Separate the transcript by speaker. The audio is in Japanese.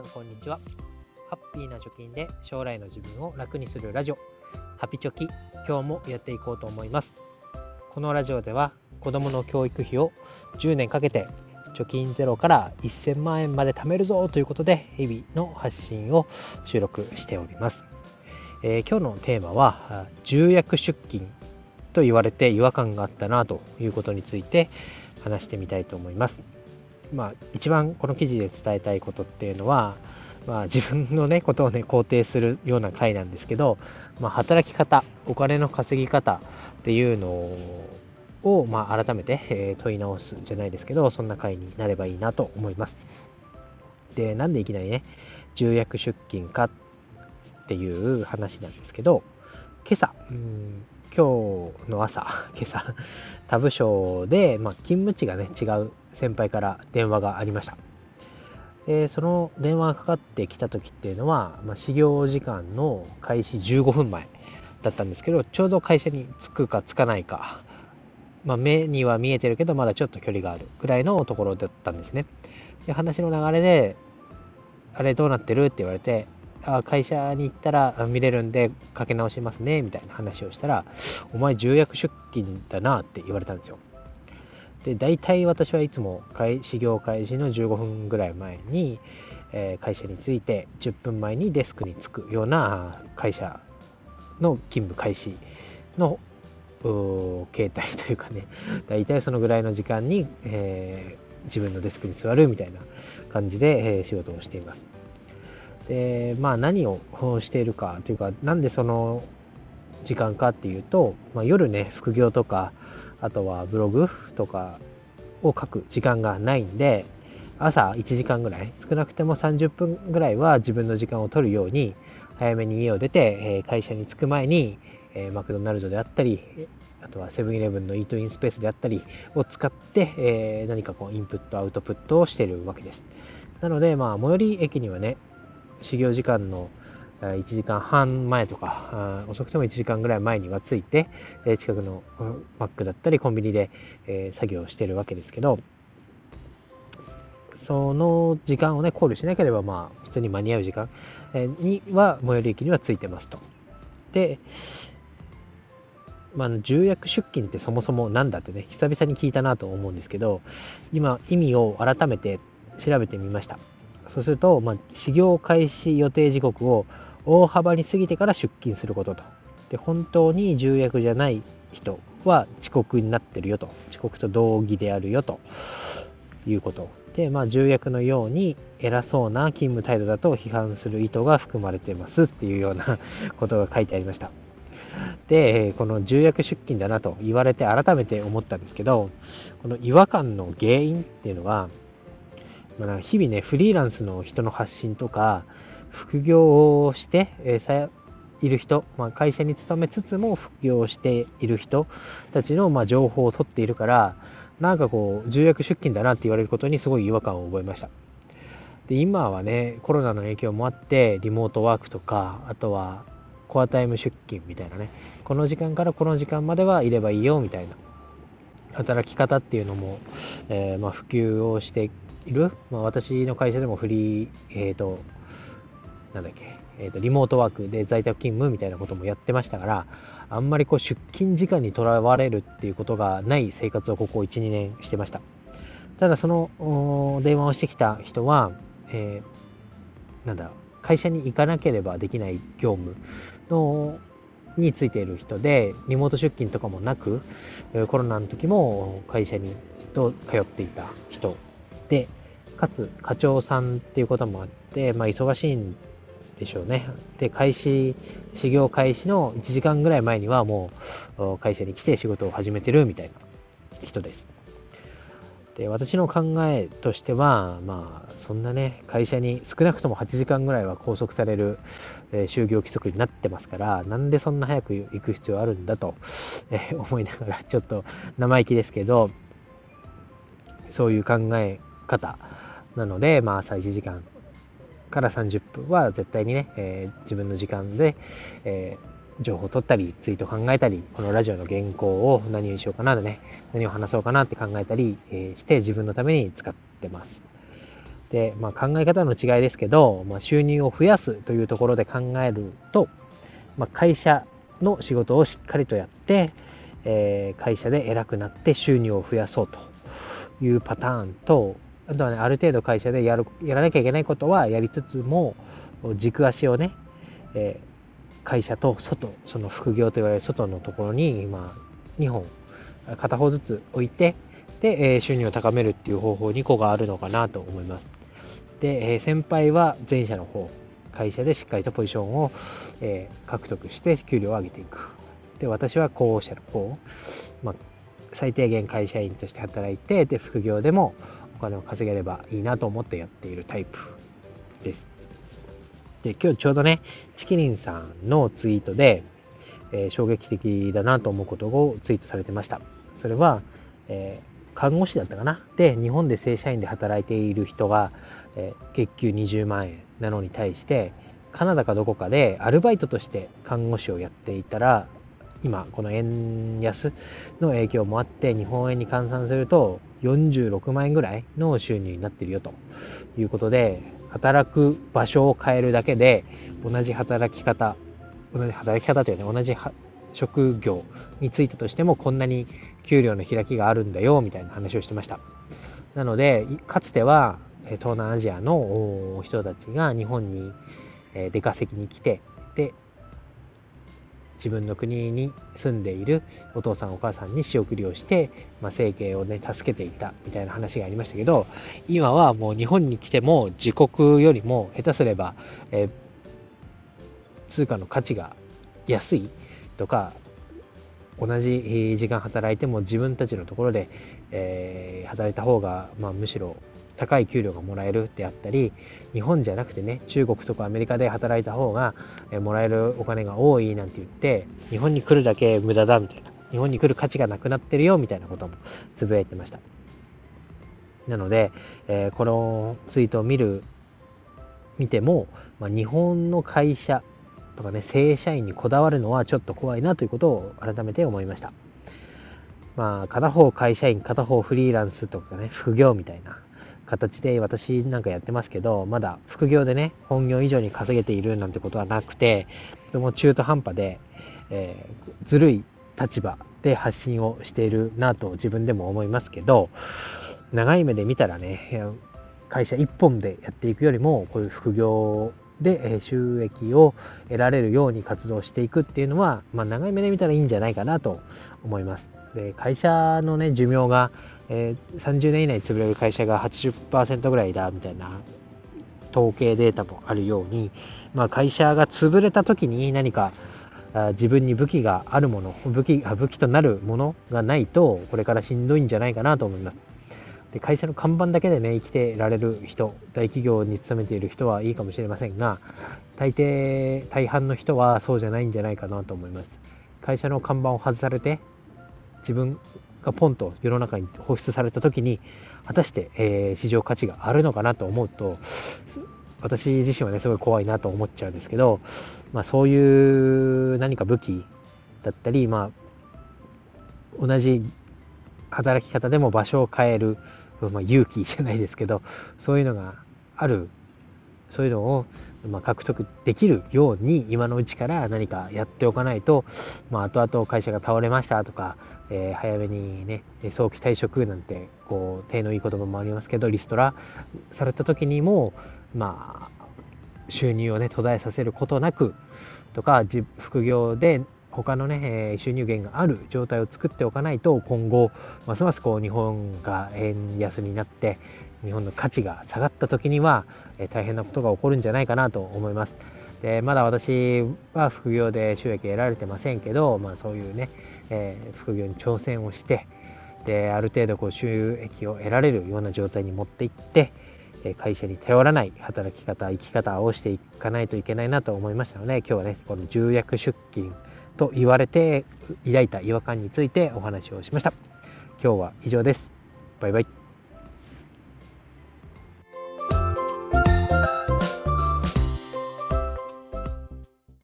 Speaker 1: さんこんにちは。ハッピーな貯金で将来の自分を楽にするラジオ。ハピチョキ今日もやっていこうと思います。このラジオでは子供の教育費を10年かけて貯金ゼロから1000万円まで貯めるぞということで日々の発信を収録しております、えー、今日のテーマは重役出勤と言われて違和感があったなということについて話してみたいと思います。まあ、一番この記事で伝えたいことっていうのは、まあ、自分のね、ことをね、肯定するような回なんですけど、まあ、働き方、お金の稼ぎ方っていうのを、まあ、改めて、え、問い直すじゃないですけど、そんな回になればいいなと思います。で、なんでいきなりね、重役出勤かっていう話なんですけど、今朝、うん今日の朝、今朝、他部署で、まあ、勤務地がね、違う先輩から電話がありました。で、その電話がかかってきた時っていうのは、まあ、始業時間の開始15分前だったんですけど、ちょうど会社に着くか着かないか、まあ、目には見えてるけど、まだちょっと距離があるぐらいのところだったんですね。で、話の流れで、あれどうなってるって言われて、会社に行ったら見れるんでかけ直しますねみたいな話をしたらお前重役出勤だなって言われたんですよ。で大体私はいつも始業開始の15分ぐらい前に、会社に着いて10分前にデスクに着くような会社の勤務開始の形態というかね大体そのぐらいの時間に、えー、自分のデスクに座るみたいな感じで、え、仕事をしています。でまあ何をしているかというかなんでその時間かっていうと、まあ、夜ね副業とかあとはブログとかを書く時間がないんで朝1時間ぐらい少なくても30分ぐらいは自分の時間を取るように早めに家を出て会社に着く前にマクドナルドであったりあとはセブンイレブンのイートインスペースであったりを使って何かこうインプットアウトプットをしているわけです。なのでまあ最寄り駅にはね始業時間の1時間半前とか、遅くても1時間ぐらい前には着いて、近くのマックだったりコンビニで作業してるわけですけど、その時間をね、考慮しなければ、まあ、普通に間に合う時間には、最寄り駅には着いてますと。で、まあ、重役出勤ってそもそも何だってね、久々に聞いたなと思うんですけど、今、意味を改めて調べてみました。そうすると、まあ、始業開始予定時刻を大幅に過ぎてから出勤することと。で、本当に重役じゃない人は遅刻になってるよと。遅刻と同義であるよということ。で、まあ、重役のように偉そうな勤務態度だと批判する意図が含まれてますっていうようなことが書いてありました。で、この重役出勤だなと言われて改めて思ったんですけど、この違和感の原因っていうのは、まあ、日々ね、フリーランスの人の発信とか、副業をして、えー、いる人、まあ、会社に勤めつつも副業をしている人たちの、まあ、情報を取っているから、なんかこう、重役出勤だなって言われることにすごい違和感を覚えました。で、今はね、コロナの影響もあって、リモートワークとか、あとはコアタイム出勤みたいなね、この時間からこの時間まではいればいいよみたいな働き方っていうのも、えー、まあ、普及をしている、まあ、私の会社でもフリー、えっ、ー、と、なんだっけ、えーと、リモートワークで在宅勤務みたいなこともやってましたから、あんまりこう出勤時間にとらわれるっていうことがない生活をここ1、2年してました。ただその電話をしてきた人は、えー、なんだ、会社に行かなければできない業務のについている人で、リモート出勤とかもなく、コロナの時も会社にずっと通っていた人で、かつ課長さんっていうこともあって、まあ、忙しいんでしょうね。で、開始、始業開始の1時間ぐらい前にはもう会社に来て仕事を始めてるみたいな人です。で、私の考えとしては、まあ、そんなね、会社に少なくとも8時間ぐらいは拘束される、えー、就業規則になってますから、なんでそんな早く行く必要あるんだと、えー、思いながら、ちょっと生意気ですけど、そういう考え方なので、まあ、朝1時間から30分は絶対にね、えー、自分の時間で、えー、情報を取ったり、ツイートを考えたり、このラジオの原稿を何にしようかなでね、何を話そうかなって考えたり、えー、して自分のために使ってます。で、まあ、考え方の違いですけど、まあ、収入を増やすというところで考えると、まあ、会社の仕事をしっかりとやって、えー、会社で偉くなって収入を増やそうというパターンとあとはねある程度会社でやるやらなきゃいけないことはやりつつも軸足をね、えー、会社と外その副業と言われる外のところに今2本片方ずつ置いてで、え、収入を高めるっていう方法2個があるのかなと思います。で、え、先輩は前者の方会社でしっかりとポジションを、え、獲得して給料を上げていく。で私は後者の方、まあ、最低限会社員として働いてで副業でもお金を稼げればいいなと思ってやっているタイプです。で今日ちょうどねチキリンさんのツイートで、えー、衝撃的だなと思うことをツイートされてました。それは、えー、看護師だったかな？で日本で正社員で働いている人が、えー、月給20万円なのに対してカナダかどこかでアルバイトとして看護師をやっていたら今この円安の影響もあって日本円に換算すると46万円ぐらいの収入になってるよということで働く場所を変えるだけで同じ働き方同じ働き方というね同じ職業についてとしてもこんなに給料の開きがあるんだよみたいな話をしてました。なのでかつては東南アジアの人たちが日本に出稼ぎに来てで自分の国に住んでいるお父さんお母さんに仕送りをして、まあ、生計をね助けていたみたいな話がありましたけど今はもう日本に来ても自国よりも下手すれば、え、通貨の価値が安いとか同じ時間働いても自分たちのところで、えー、働いた方が、まあ、むしろ高い給料がもらえるであったり日本じゃなくてね中国とかアメリカで働いた方がもらえるお金が多いなんて言って日本に来るだけ無駄だみたいな日本に来る価値がなくなってるよみたいなこともつぶやいてました。なので、えー、このツイートを見る見ても、まあ、日本の会社とかね正社員にこだわるのはちょっと怖いなということを改めて思いました。まあ片方会社員片方フリーランスとかね副業みたいな形で私なんかやってますけど、まだ副業でね、本業以上に稼げているなんてことはなくて、とても中途半端で、えー、ずるい立場で発信をしているなと自分でも思いますけど、長い目で見たらね、会社一本でやっていくよりも、こういう副業で収益を得られるように活動していくっていうのは、まあ、長い目で見たらいいんじゃないかなと思います。で会社のね寿命がえー、30年以内に潰れる会社が80%ぐらいだみたいな統計データもあるように、まあ、会社が潰れた時に何か自分に武器があるもの武器武器となるものがないとこれからしんどいんじゃないかなと思います。で会社の看板だけでね生きてられる人大企業に勤めている人はいいかもしれませんが大抵大半の人はそうじゃないんじゃないかなと思います。会社の看板を外されて自分がポンと世の中に放出された時に果たして、えー、市場価値があるのかなと思うと私自身はねすごい怖いなと思っちゃうんですけど、まあ、そういう何か武器だったり、まあ、同じ働き方でも場所を変える、まあ、勇気じゃないですけどそういうのがあるそういうのをま獲得できるように今のうちから何かやっておかないと、まあ、後々会社が倒れましたとか、えー、早めにね早期退職なんてこう手のいい言葉もありますけどリストラされた時にもまあ収入をね途絶えさせることなくとか副業で他のね、え収入源がある状態を作っておかないと今後ますますこう日本が円安になって日本の価値が下がった時には、え大変なことが起こるんじゃないかなと思います。でまだ私は副業で収益得られてませんけど、まあ、そういうね、えー、副業に挑戦をしてである程度こう収益を得られるような状態に持っていって会社に頼らない働き方生き方をしていかないといけないなと思いましたので今日はねこの重役出勤と言われて抱いた違和感についてお話をしました。今日は以上です。バイバイ。